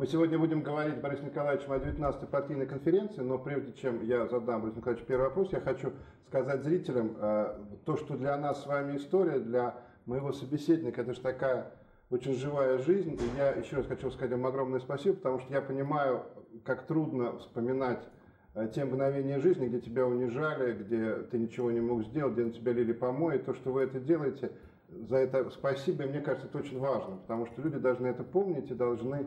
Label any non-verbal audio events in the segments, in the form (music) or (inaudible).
Мы сегодня будем говорить, Борис Николаевич, о 19-й партийной конференции, но прежде чем я задам Борису Николаевичу первый вопрос, я хочу сказать зрителям, э, то, что для нас с вами история, для моего собеседника, это же такая очень живая жизнь. И я еще раз хочу сказать вам огромное спасибо, потому что я понимаю, как трудно вспоминать э, те мгновения жизни, где тебя унижали, где ты ничего не мог сделать, где на тебя лили помои. То, что вы это делаете, за это спасибо. И мне кажется, это очень важно, потому что люди должны это помнить и должны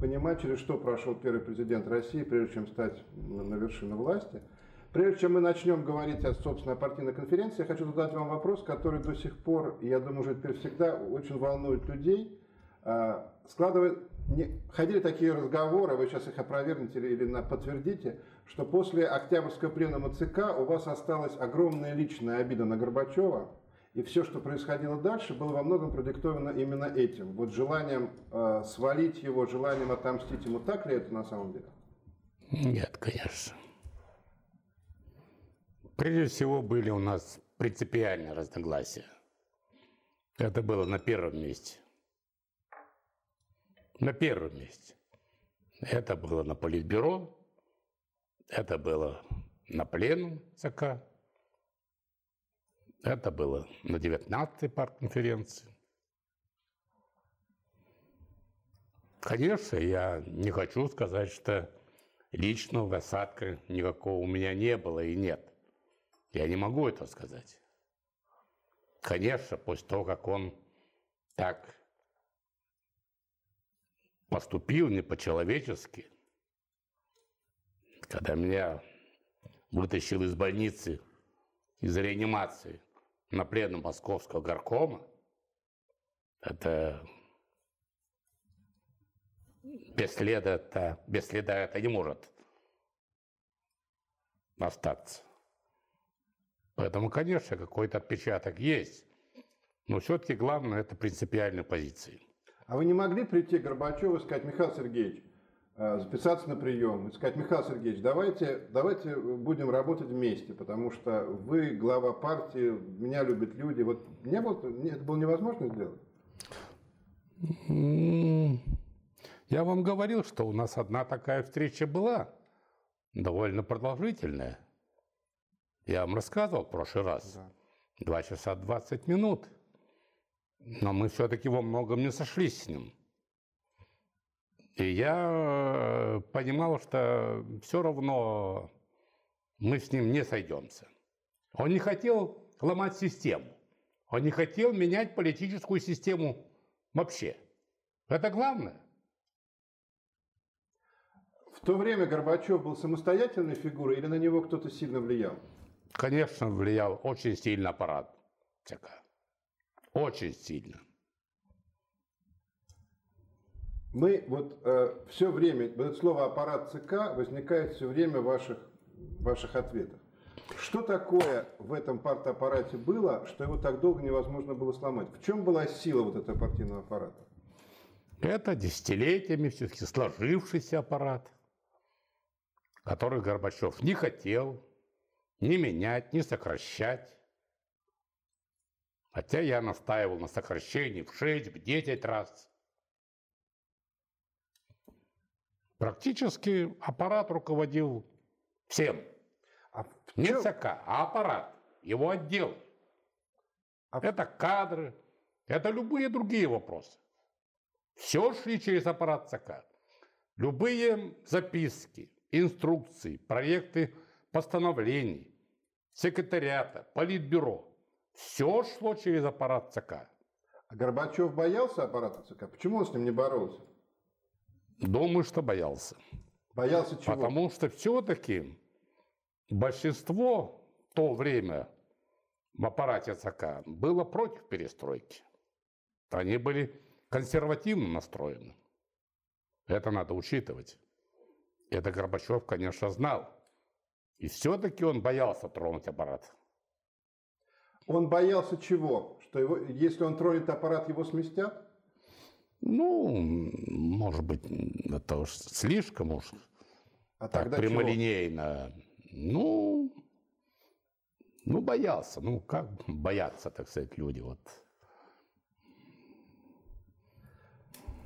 понимать, через что прошел первый президент России, прежде чем стать на вершину власти. Прежде чем мы начнем говорить о, собственной партийной конференции, я хочу задать вам вопрос, который до сих пор, я думаю, уже теперь всегда очень волнует людей. Э, складывает, не, ходили такие разговоры, вы сейчас их опровергнете или подтвердите, что после Октябрьского пленума ЦК у вас осталась огромная личная обида на Горбачева, и все, что происходило дальше, было во многом продиктовано именно этим. Вот желанием э, свалить его, желанием отомстить ему. Так ли это на самом деле? Нет, конечно. Прежде всего были у нас принципиальные разногласия. Это было на первом месте. На первом месте. Это было на Политбюро, это было на пленум ЦК, это было на 19-й партконференции. Конечно, я не хочу сказать, что личного осадка никакого у меня не было и нет. Я не могу это сказать. Конечно, после того, как он так поступил не по-человечески, когда меня вытащил из больницы, из реанимации, на пленум Московского горкома, это без следа это, без следа это не может остаться. Поэтому, конечно, какой-то отпечаток есть, но все-таки главное это принципиальные позиции. А вы не могли прийти к Горбачеву и сказать, Михаил Сергеевич, записаться на прием и сказать, Михаил Сергеевич, давайте, давайте будем работать вместе, потому что вы глава партии, меня любят люди. Вот не было, это было невозможно сделать? Я вам говорил, что у нас одна такая встреча была, довольно продолжительная. Я вам рассказывал в прошлый раз. Два часа двадцать минут. Но мы все-таки во многом не сошлись с ним. И я э, понимал, что все равно мы с ним не сойдемся. Он не хотел ломать систему. Он не хотел менять политическую систему вообще. Это главное. В то время Горбачев был самостоятельной фигурой или на него кто-то сильно влиял? Конечно, влиял очень сильно аппарат. Очень сильно. Мы вот э, все время, вот это слово аппарат ЦК возникает все время в ваших, ваших ответах. Что такое в этом партаппарате было, что его так долго невозможно было сломать? В чем была сила вот этого партийного аппарата? Это десятилетиями все-таки сложившийся аппарат, который Горбачев не хотел ни менять, ни сокращать. Хотя я настаивал на сокращении в 6, в 10 раз. Практически аппарат руководил всем. А Не ЦК, а аппарат, его отдел. А... Это кадры, это любые другие вопросы. Все шли через аппарат ЦК. Любые записки, инструкции, проекты постановлений, секретариата, политбюро. Все шло через аппарат ЦК. А Горбачев боялся аппарата ЦК? Почему он с ним не боролся? Думаю, что боялся. Боялся чего? Потому что все-таки большинство в то время в аппарате ЦК было против перестройки. Они были консервативно настроены. Это надо учитывать. Это Горбачев, конечно, знал. И все-таки он боялся тронуть аппарат. Он боялся чего? Что его, если он тронет аппарат, его сместят? Ну, может быть, это уж слишком уж а так тогда прямолинейно. Чего? Ну, ну, боялся. Ну, как боятся, так сказать, люди. Вот.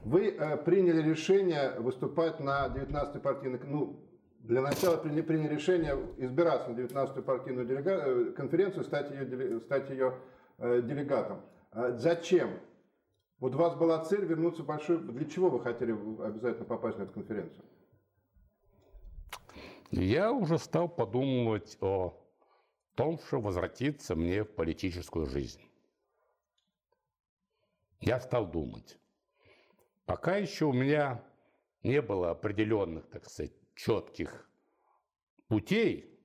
Вы э, приняли решение выступать на 19-й партийной... Ну, для начала приняли, приняли решение избираться на 19-ю партийную делега... Э, конференцию, стать ее, стать ее э, делегатом. А зачем? Вот у вас была цель вернуться в большой... Для чего вы хотели обязательно попасть на эту конференцию? Я уже стал подумывать о том, что возвратиться мне в политическую жизнь. Я стал думать. Пока еще у меня не было определенных, так сказать, четких путей,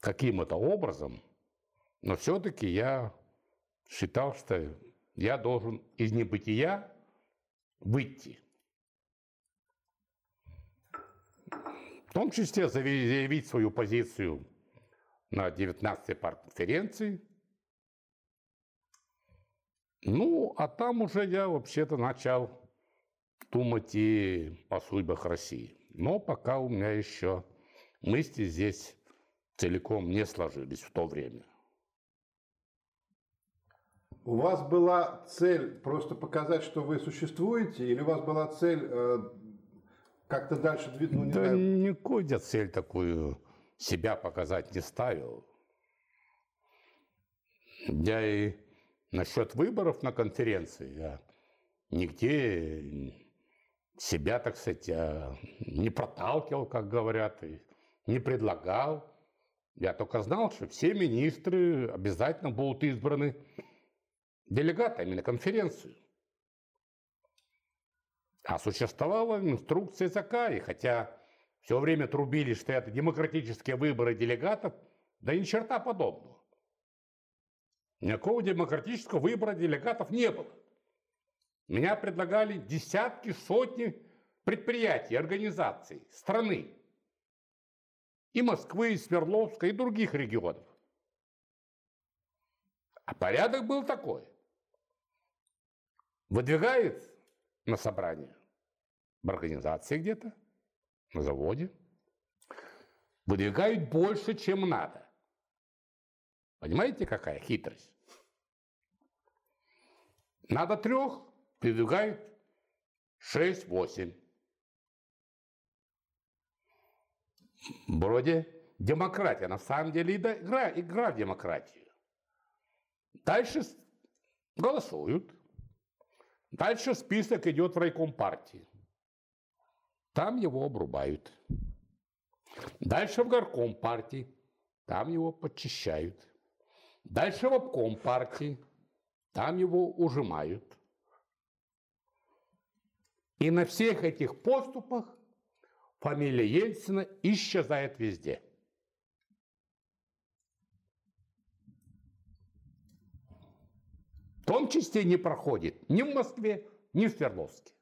каким это образом, но все-таки я считал, что я должен из небытия выйти. В том числе заявить свою позицию на 19-й конференции. Ну, а там уже я вообще-то начал думать и о судьбах России. Но пока у меня еще мысли здесь целиком не сложились в то время. У вас была цель просто показать, что вы существуете, или у вас была цель э, как-то дальше двигаться? Ну, да знаю. никакой я цель такую себя показать не ставил. Я и насчет выборов на конференции, я нигде себя, так сказать, не проталкивал, как говорят, и не предлагал. Я только знал, что все министры обязательно будут избраны делегатами на конференцию. А существовала инструкция и хотя все время трубили, что это демократические выборы делегатов, да ни черта подобного. Никакого демократического выбора делегатов не было. Меня предлагали десятки, сотни предприятий, организаций, страны. И Москвы, и Свердловска, и других регионов. А порядок был такой выдвигает на собрание в организации где-то, на заводе, выдвигают больше, чем надо. Понимаете, какая хитрость? Надо трех, выдвигают шесть-восемь. Вроде демократия, на самом деле игра, игра в демократию. Дальше голосуют. Дальше список идет в райком партии. Там его обрубают. Дальше в горком партии. Там его подчищают. Дальше в обком партии. Там его ужимают. И на всех этих поступах фамилия Ельцина исчезает везде. В том числе не проходит ни в Москве, ни в Свердловске.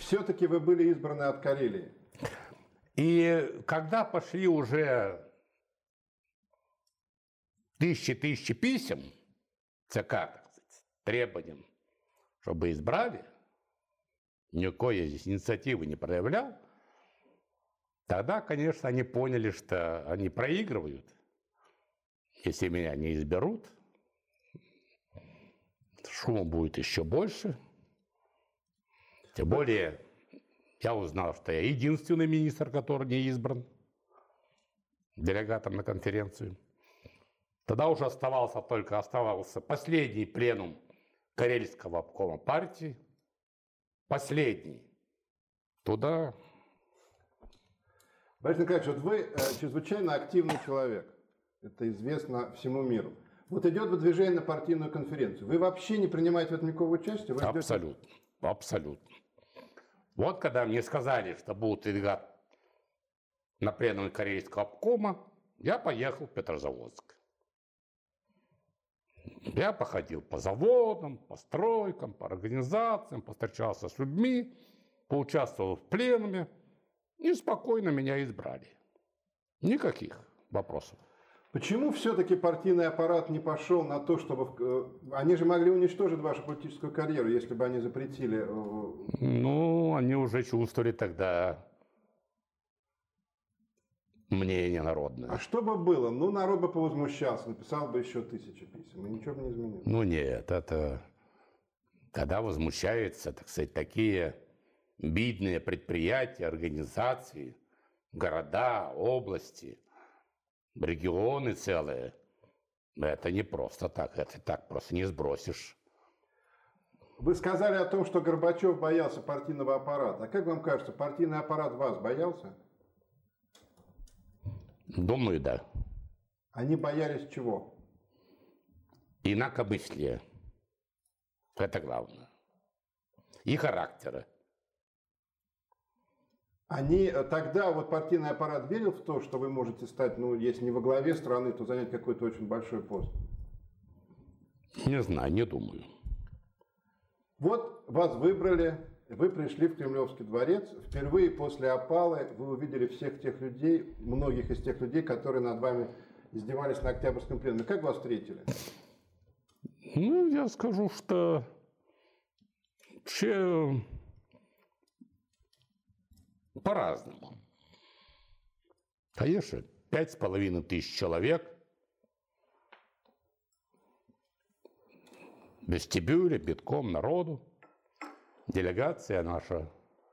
Все-таки вы были избраны от Карелии. И когда пошли уже тысячи-тысячи писем ЦК, так сказать, требованием, чтобы избрали, никакой я здесь инициативы не проявлял, тогда, конечно, они поняли, что они проигрывают, если меня не изберут – шума будет еще больше. Тем более, я узнал, что я единственный министр, который не избран делегатом на конференцию. Тогда уже оставался только оставался последний пленум Карельского обкома партии. Последний. Туда... Борис Николаевич, вот вы э, чрезвычайно активный человек. Это известно всему миру. Вот идет выдвижение на партийную конференцию. Вы вообще не принимаете в этом никакого участия? Вы абсолютно, ждете... абсолютно. Вот когда мне сказали, что будут выдвигать на пленум корейского обкома, я поехал в Петрозаводск. Я походил по заводам, по стройкам, по организациям, повстречался с людьми, поучаствовал в пленуме, и спокойно меня избрали. Никаких вопросов. Почему все-таки партийный аппарат не пошел на то, чтобы... Э, они же могли уничтожить вашу политическую карьеру, если бы они запретили... Э, ну, они уже чувствовали тогда мнение народное. А что бы было? Ну, народ бы повозмущался, написал бы еще тысячи писем, и ничего бы не изменилось. Ну, нет, это... когда возмущаются, так сказать, такие видные предприятия, организации, города, области, регионы целые, это не просто так, это так просто не сбросишь. Вы сказали о том, что Горбачев боялся партийного аппарата. А как вам кажется, партийный аппарат вас боялся? Думаю, да. Они боялись чего? Инакомыслия. Это главное. И характера. Они э, тогда, вот партийный аппарат верил в то, что вы можете стать, ну, если не во главе страны, то занять какой-то очень большой пост? Не знаю, не думаю. Вот вас выбрали, вы пришли в Кремлевский дворец. Впервые после опалы вы увидели всех тех людей, многих из тех людей, которые над вами издевались на Октябрьском пленуме. Как вас встретили? Ну, я скажу, что вообще по-разному. Конечно, пять с половиной тысяч человек вестибюле, битком народу. Делегация наша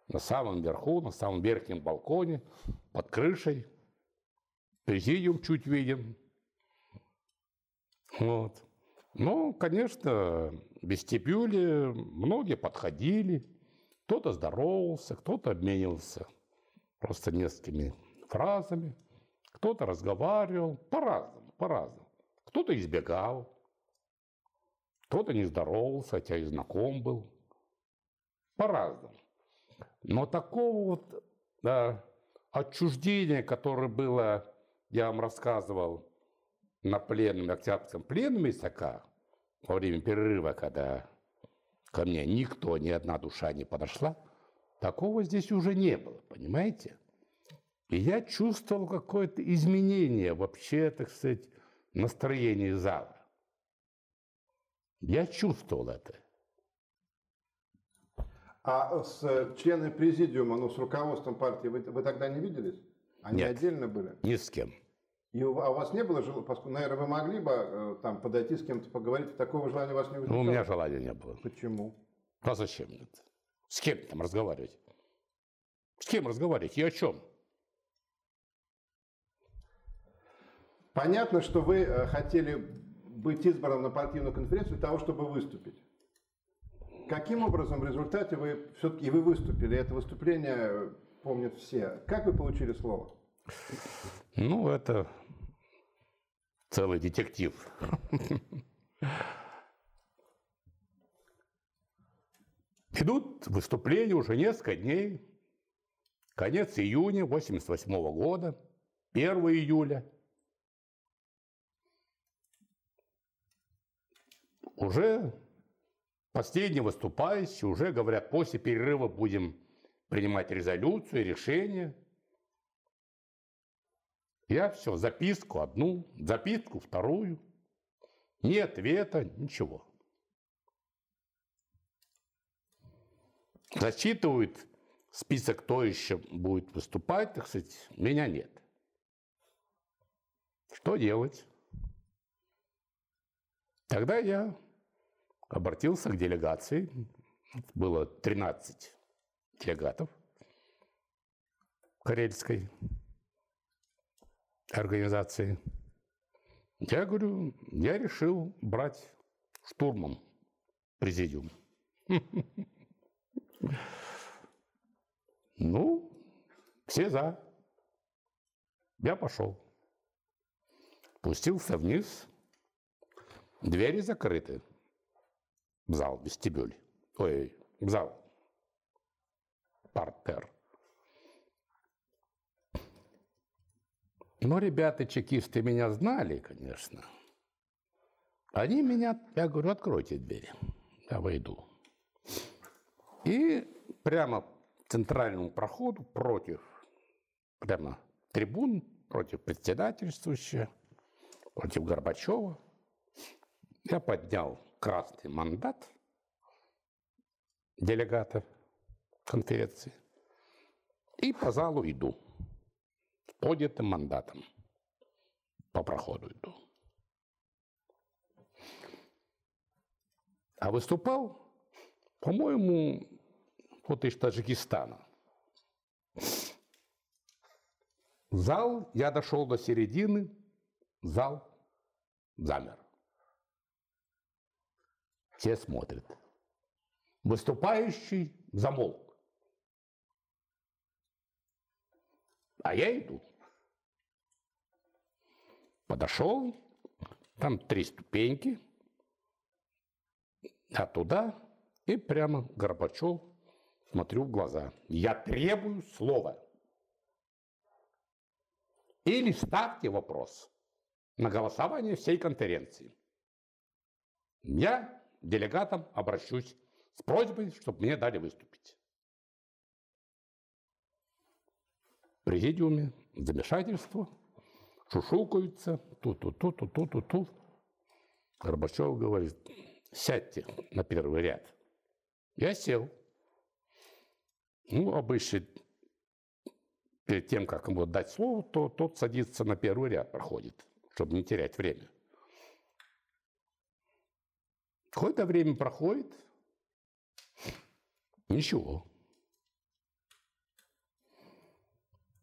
на самом верху, на самом верхнем балконе, под крышей. Президиум чуть виден. Вот. Ну, конечно, в вестибюле многие подходили, кто-то здоровался, кто-то обменивался просто несколькими фразами, кто-то разговаривал по-разному, по-разному. Кто-то избегал, кто-то не здоровался, хотя и знаком был. По-разному. Но такого вот да, отчуждения, которое было, я вам рассказывал, на пленуме, октябрьском пленуме СК, во время перерыва, когда ко мне никто, ни одна душа не подошла, такого здесь уже не было, понимаете? И я чувствовал какое-то изменение вообще, так сказать, настроения зала. Я чувствовал это. А с членами президиума, ну, с руководством партии вы, вы тогда не виделись? Они Нет, отдельно были? Ни с кем. И у, а у вас не было желания, поскольку, наверное, вы могли бы э, там подойти с кем-то поговорить, такого желания у вас не возникало? Ну, у меня желания не было. Почему? А зачем это? С кем там разговаривать? С кем разговаривать? И о чем? Понятно, что вы э, хотели быть избранным на партийную конференцию для того, чтобы выступить. Каким образом в результате вы все-таки вы выступили? Это выступление э, помнят все. Как вы получили слово? Ну, это целый детектив. Идут выступления уже несколько дней. Конец июня 88 года, 1 июля. Уже последний выступающий, уже говорят, после перерыва будем принимать резолюцию, решение. Я все, записку одну, записку вторую. Ни ответа, ничего. Зачитывают список, кто еще будет выступать, так сказать, меня нет. Что делать? Тогда я обратился к делегации. Было 13 делегатов карельской организации. Я говорю, я решил брать штурмом президиум. (laughs) Ну, все за. Я пошел. Пустился вниз. Двери закрыты. В зал, вестибюль. Ой, в зал. Партер. Но ребята-чекисты меня знали, конечно. Они меня, я говорю, откройте двери, я войду. И прямо к центральному проходу против, прямо трибун, против председательствующего, против Горбачева, я поднял красный мандат делегата конференции и по залу иду поднятым мандатом. По проходу иду. А выступал по-моему, вот из Таджикистана. Зал, я дошел до середины, зал замер. Все смотрят. Выступающий замолк. А я иду. Подошел, там три ступеньки, а туда и прямо Горбачев смотрю в глаза. Я требую слова. Или ставьте вопрос на голосование всей конференции. Я делегатам обращусь с просьбой, чтобы мне дали выступить. В президиуме замешательство, шушукаются, ту-ту-ту-ту-ту-ту-ту. Горбачев говорит, сядьте на первый ряд. Я сел. Ну, обычно перед тем, как ему дать слово, то тот садится на первый ряд, проходит, чтобы не терять время. Какое-то время проходит, ничего.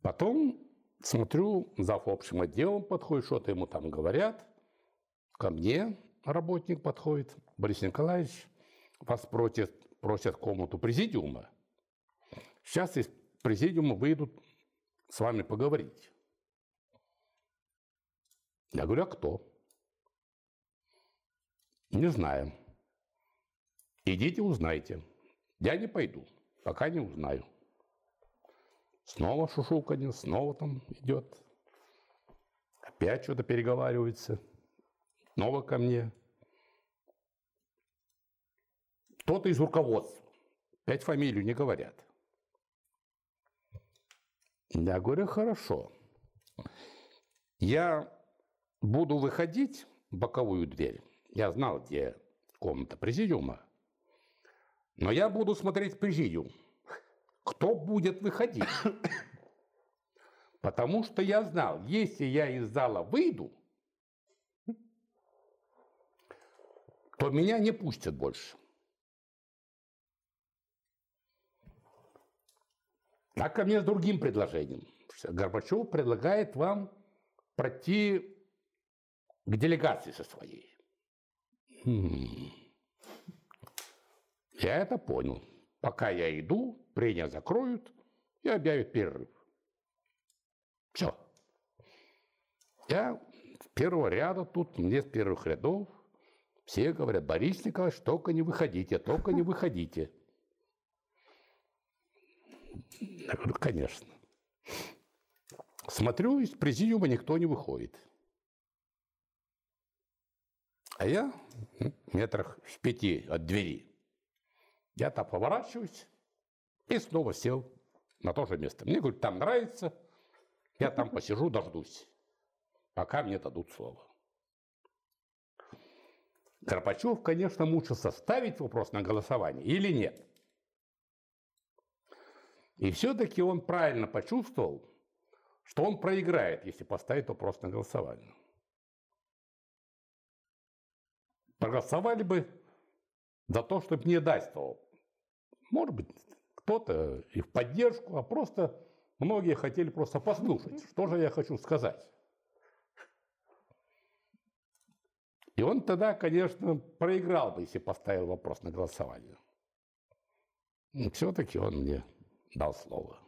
Потом смотрю, зав. общим отделом подходит, что-то ему там говорят. Ко мне работник подходит. Борис Николаевич, вас просят, просят комнату президиума. Сейчас из президиума выйдут с вами поговорить. Я говорю, а кто? Не знаю. Идите узнайте. Я не пойду, пока не узнаю. Снова шушуканье, снова там идет. Опять что-то переговаривается. Снова ко мне. Кто-то из руководства. Опять фамилию не говорят. Я говорю, хорошо. Я буду выходить в боковую дверь. Я знал, где комната президиума. Но я буду смотреть президиум. Кто будет выходить? Потому что я знал, если я из зала выйду, то меня не пустят больше. Так ко мне с другим предложением. Горбачев предлагает вам пройти к делегации со своей. Хм. Я это понял. Пока я иду, прения закроют и объявят перерыв. Все. Я с первого ряда тут, мне с первых рядов, все говорят, Борис Николаевич, только не выходите, только не выходите. Я говорю, конечно. Смотрю, из президиума никто не выходит. А я метрах в пяти от двери. Я там поворачиваюсь и снова сел на то же место. Мне говорят, там нравится, я там (laughs) посижу, дождусь, пока мне дадут слово. Горбачев, конечно, мучился ставить вопрос на голосование или нет. И все-таки он правильно почувствовал, что он проиграет, если поставит вопрос на голосование. Проголосовали бы за то, чтобы не дать слово. Может быть, кто-то и в поддержку, а просто многие хотели просто послушать, что же я хочу сказать. И он тогда, конечно, проиграл бы, если поставил вопрос на голосование. Но все-таки он мне дал слово.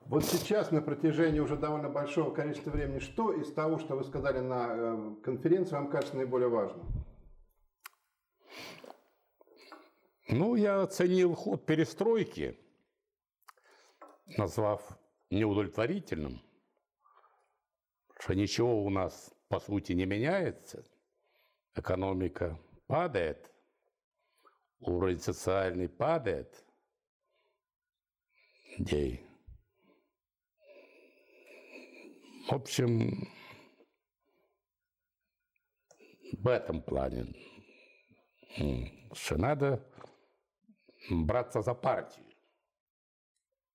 Вот сейчас на протяжении уже довольно большого количества времени, что из того, что вы сказали на э, конференции, вам кажется наиболее важным? Ну, я оценил ход перестройки, назвав неудовлетворительным, что ничего у нас по сути не меняется, экономика падает, уровень социальный падает – людей. В общем, в этом плане, что надо браться за партию,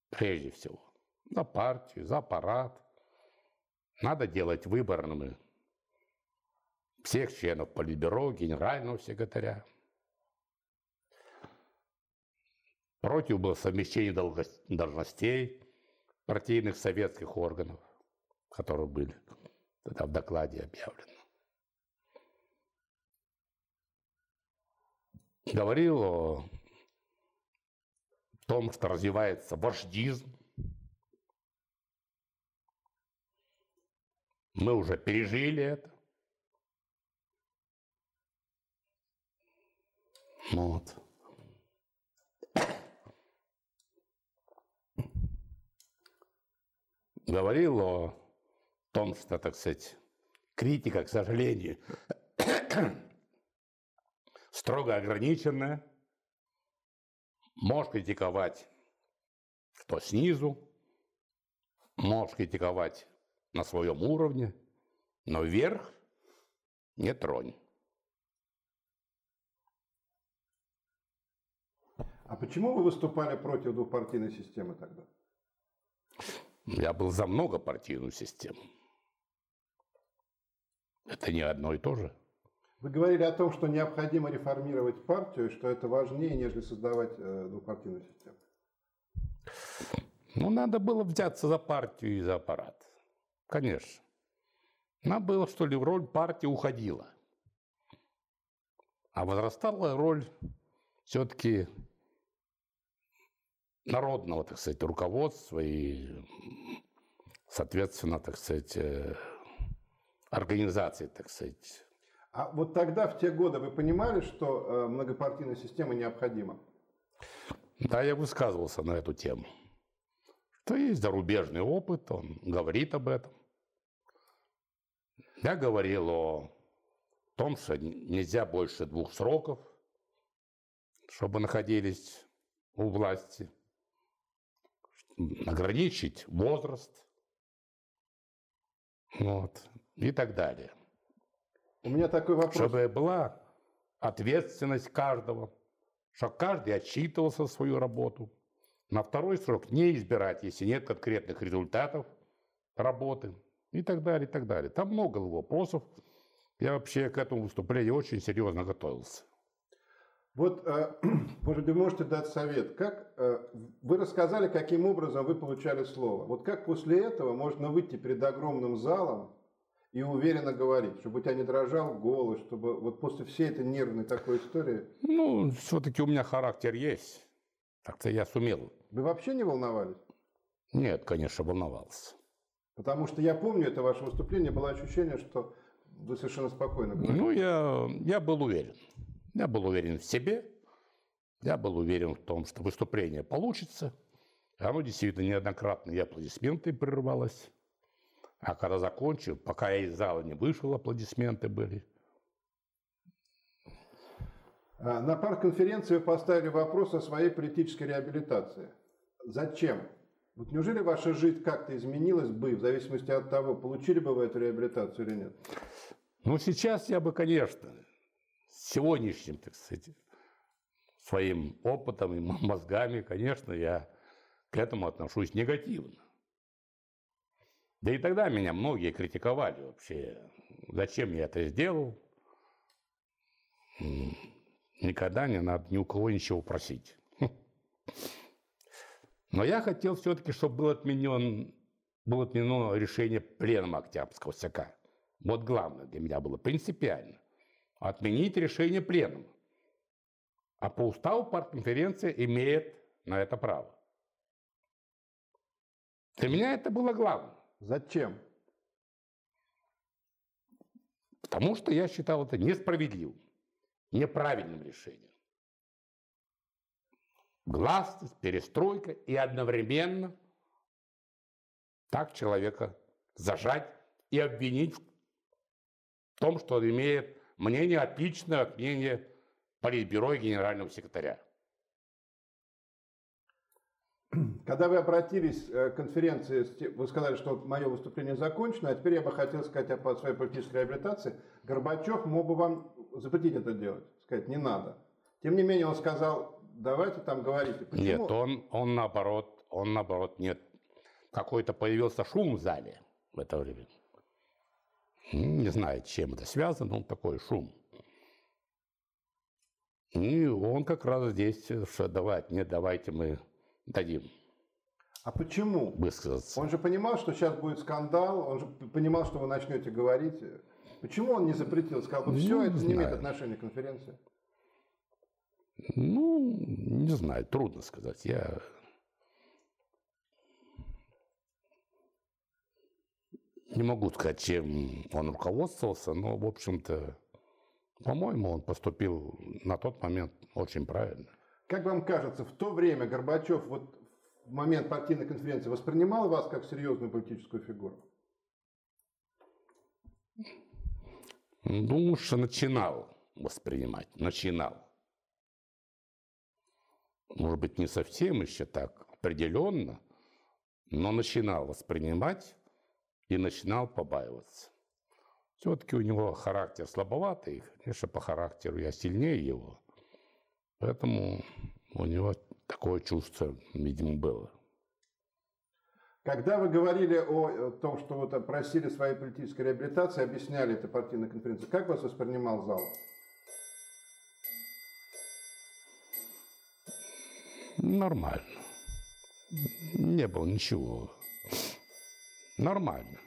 прежде всего. За партию, за аппарат. Надо делать выборными всех членов Политбюро, генерального секретаря. Против было совмещение должностей партийных советских органов, которые были тогда в докладе объявлены. Говорил о том, что развивается вождизм. Мы уже пережили это. Вот. Говорил о том, что, так сказать, критика, к сожалению, (coughs) строго ограниченная. Можешь критиковать, кто снизу, можешь критиковать на своем уровне, но вверх не тронь. А почему вы выступали против двухпартийной системы тогда? Я был за многопартийную систему. Это не одно и то же. Вы говорили о том, что необходимо реформировать партию, что это важнее, нежели создавать э, двухпартийную систему. Ну, надо было взяться за партию и за аппарат. Конечно. Надо было, что ли, роль партии уходила. А возрастала роль все-таки народного, так сказать, руководства и, соответственно, так сказать, э, организации, так сказать. А вот тогда, в те годы, вы понимали, что э, многопартийная система необходима? Да, я высказывался на эту тему. Что есть зарубежный опыт, он говорит об этом. Я говорил о том, что нельзя больше двух сроков, чтобы находились у власти – ограничить возраст, вот, и так далее. У меня такой вопрос. Чтобы была ответственность каждого, чтобы каждый отчитывался свою работу. На второй срок не избирать, если нет конкретных результатов работы и так далее, и так далее. Там много вопросов. Я вообще к этому выступлению очень серьезно готовился. Вот, э, (clears throat) может, вы можете дать совет. Как, э, вы рассказали, каким образом вы получали слово. Вот как после этого можно выйти перед огромным залом и уверенно говорить, чтобы у тебя не дрожал голос, чтобы вот после всей этой нервной такой истории... Ну, все-таки у меня характер есть. Так-то я сумел. Вы вообще не волновались? Нет, конечно, волновался. Потому что я помню это ваше выступление, было ощущение, что вы совершенно спокойно говорили. Ну, я, я был уверен. Я был уверен в себе, я был уверен в том, что выступление получится. Оно действительно неоднократно и аплодисменты прерывалось. А когда закончил, пока я из зала не вышел, аплодисменты были. А, на партконференции вы поставили вопрос о своей политической реабилитации. Зачем? Вот неужели ваша жизнь как-то изменилась бы, в зависимости от того, получили бы вы эту реабилитацию или нет? Ну, сейчас я бы, конечно, сегодняшним, так сказать, своим опытом и мозгами, конечно, я к этому отношусь негативно. Да и тогда меня многие критиковали вообще, зачем я это сделал. Никогда не надо ни у кого ничего просить. (laughs) Но я хотел все-таки, чтобы был отменен, было отменено решение Пленума Октябрьского СК. Вот главное для меня было принципиально отменить решение пленума. А по уставу партконференция имеет на это право. Для меня это было главное. Зачем? Потому что я считал это несправедливым, неправильным решением. Гласность, перестройка и одновременно так человека зажать и обвинить в том, что он имеет Мнение отличное от мнения Политбюро и генерального секретаря. Когда вы обратились э, к конференции, вы сказали, что мое выступление закончено, а теперь я бы хотел сказать о своей политической реабилитации. Горбачев мог бы вам запретить это делать, сказать, не надо. Тем не менее, он сказал, давайте там говорите. Почему? Нет, он, он наоборот, он наоборот, нет. Какой-то появился шум в зале в это время. Не знаю, чем это связано, но такой шум. И он как раз здесь, что давайте, не давайте мы дадим. А почему? Высказаться. Он же понимал, что сейчас будет скандал, он же понимал, что вы начнете говорить. Почему он не запретил? Сказал, вот Ну, все, не это не имеет знаю. отношения к конференции. Ну, не знаю, трудно сказать. Я не могу сказать, чем он руководствовался, но, в общем-то, по-моему, он поступил на тот момент очень правильно. Как вам кажется, в то время Горбачев вот в момент партийной конференции воспринимал вас как серьезную политическую фигуру? Думаю, что начинал воспринимать, начинал. Может быть, не совсем еще так определенно, но начинал воспринимать и начинал побаиваться. Все-таки у него характер слабоватый, конечно, по характеру я сильнее его, поэтому у него такое чувство, видимо, было. Когда вы говорили о, том, что вот просили своей политической реабилитации, объясняли это партийной конференции, как вас воспринимал зал? Нормально. Не было ничего. Нормально.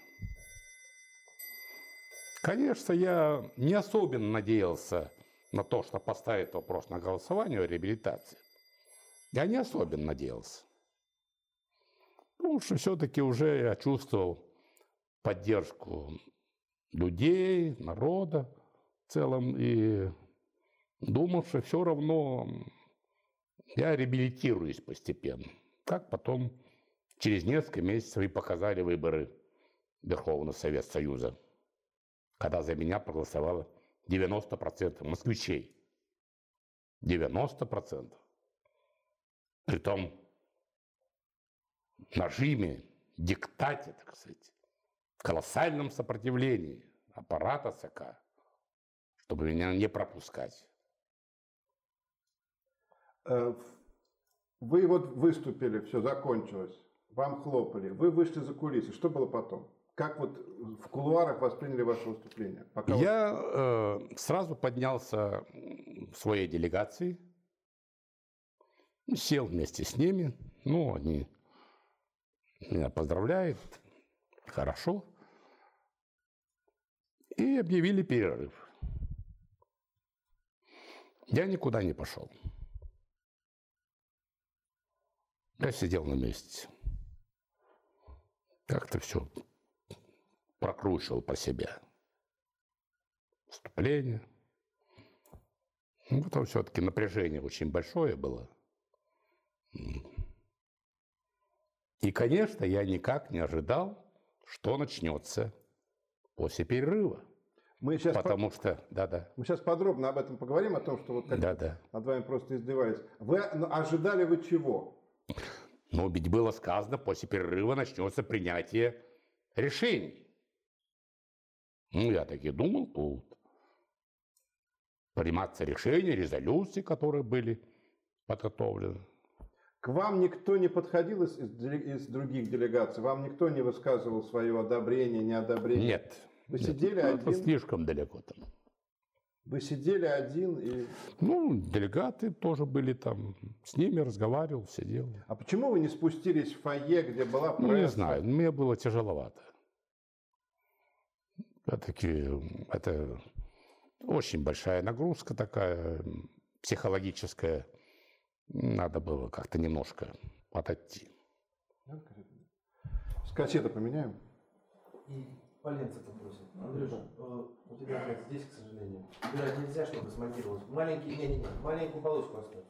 Конечно, я не особенно надеялся на то, что поставит вопрос на голосование о реабилитации. Я не особенно надеялся. Потому что все-таки уже я чувствовал поддержку людей, народа в целом. И думал, что все равно я реабилитируюсь постепенно. Как потом через несколько месяцев и показали выборы Верховного Совета Союза, когда за меня проголосовало 90% москвичей. 90%. Притом нажиме, диктате, так сказать, колоссальном сопротивлении аппарата ЦК, чтобы меня не пропускать. Э, Вы вот выступили, все закончилось, вам хлопали, вы вышли за кулисы, что было потом? Как вот в кулуарах восприняли ваше выступление? Пока Я э, сразу поднялся в своей делегации, сел вместе с ними. Ну, они меня поздравляют, хорошо. И объявили перерыв. Я никуда не пошел. Я сидел на месте. Как-то все прокручивал про себя. Вступление. Ну, потом все-таки напряжение очень большое было. И, конечно, я никак не ожидал, что начнется после перерыва. мы, сейчас Потому что, да-да, мы сейчас подробно об этом поговорим, о том, что вот как да-да. над вами просто издевались. Вы ну, ожидали вы чего? Но ведь было сказано, после перерыва начнется принятие решений. Ну, я так и думал, будут приниматься решения, резолюции, которые были подготовлены. К вам никто не подходил из, из других делегаций? Вам никто не высказывал свое одобрение, неодобрение? Нет. Вы нет, сидели ну, это один? слишком далеко там. Вы сидели один и... Ну, делегаты тоже были там. С ними разговаривал, сидел. А почему вы не спустились в фойе, где была пресса? Ну, не знаю, мне было тяжеловато. Все-таки это очень большая нагрузка такая, психологическая. Надо было как-то немножко отойти. С кассеты поменяем? И поленца попросим. Андрюш, э, у тебя опять здесь, к сожалению. Убирать нельзя, чтобы смонтировалось. Маленький, не-не-не, маленькую полоску оставь.